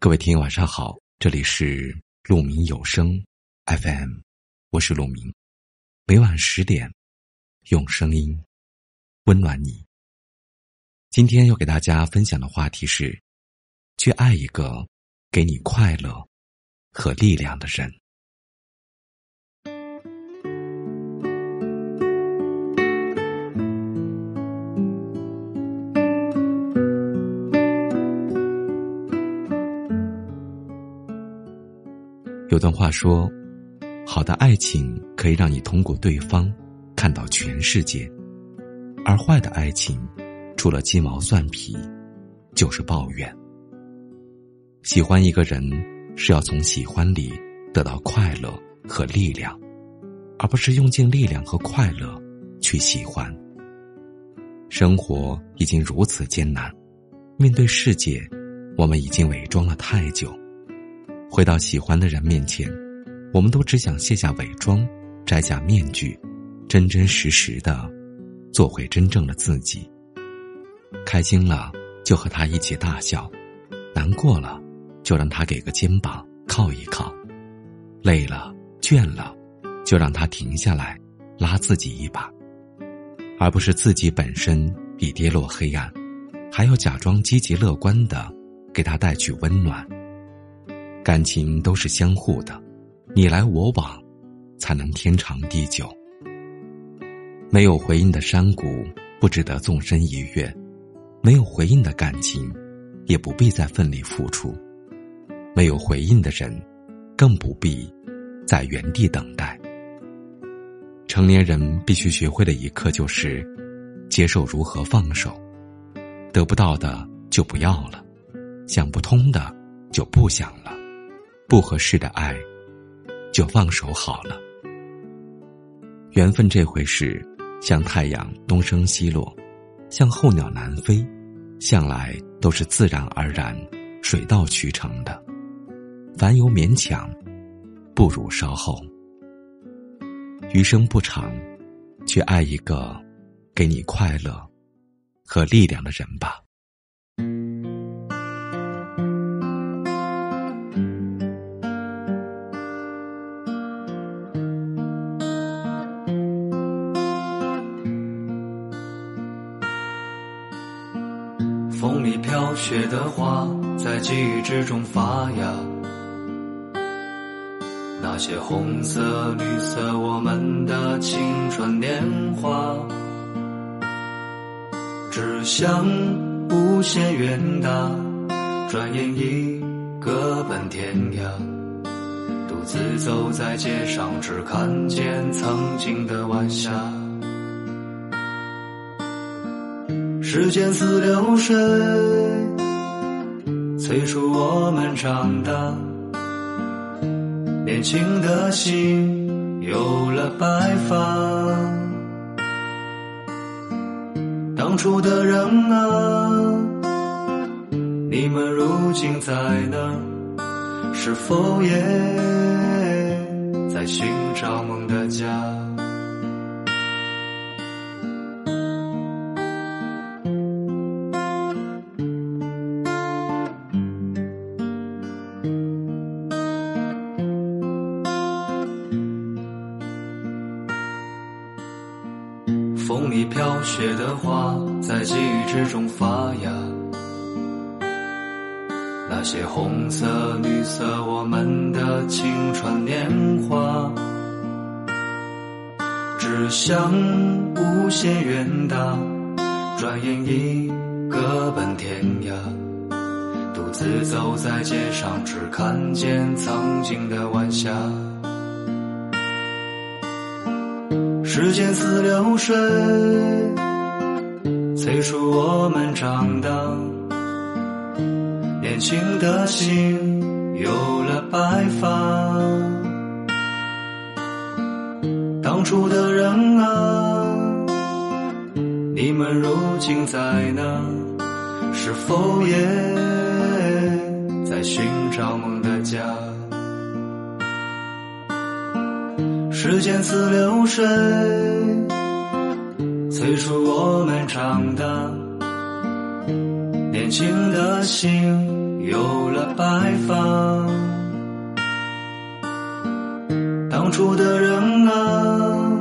各位听友晚上好，这里是鹿鸣有声 FM，我是鹿鸣，每晚十点用声音温暖你。今天要给大家分享的话题是：去爱一个给你快乐和力量的人。有段话说：“好的爱情可以让你通过对方看到全世界，而坏的爱情，除了鸡毛蒜皮，就是抱怨。喜欢一个人是要从喜欢里得到快乐和力量，而不是用尽力量和快乐去喜欢。生活已经如此艰难，面对世界，我们已经伪装了太久。”回到喜欢的人面前，我们都只想卸下伪装，摘下面具，真真实实的做回真正的自己。开心了就和他一起大笑，难过了就让他给个肩膀靠一靠，累了倦了就让他停下来拉自己一把，而不是自己本身已跌落黑暗，还要假装积极乐观的给他带去温暖。感情都是相互的，你来我往，才能天长地久。没有回应的山谷不值得纵身一跃，没有回应的感情，也不必再奋力付出。没有回应的人，更不必在原地等待。成年人必须学会的一课就是，接受如何放手。得不到的就不要了，想不通的就不想了。不合适的爱，就放手好了。缘分这回事，像太阳东升西落，像候鸟南飞，向来都是自然而然、水到渠成的。凡有勉强，不如稍后。余生不长，去爱一个给你快乐和力量的人吧。风里飘雪的花，在记忆之中发芽。那些红色、绿色，我们的青春年华。只想无限远大，转眼已各奔天涯。独自走在街上，只看见曾经的晚霞。时间似流水，催促我们长大。年轻的心有了白发。当初的人啊，你们如今在哪？是否也在寻找梦的家？风里飘雪的花，在记忆之中发芽。那些红色、绿色，我们的青春年华。只想无限远大，转眼已各奔天涯。独自走在街上，只看见曾经的晚霞。时间似流水，催促我们长大。年轻的心有了白发。当初的人啊，你们如今在哪？是否也在寻找梦的家？时间似流水催促我们长大年轻的心有了白发当初的人啊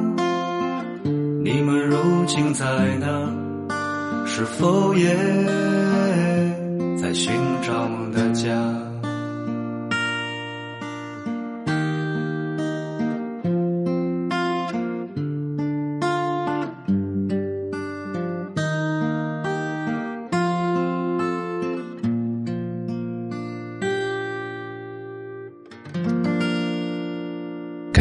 你们如今在哪是否也在寻找梦的家？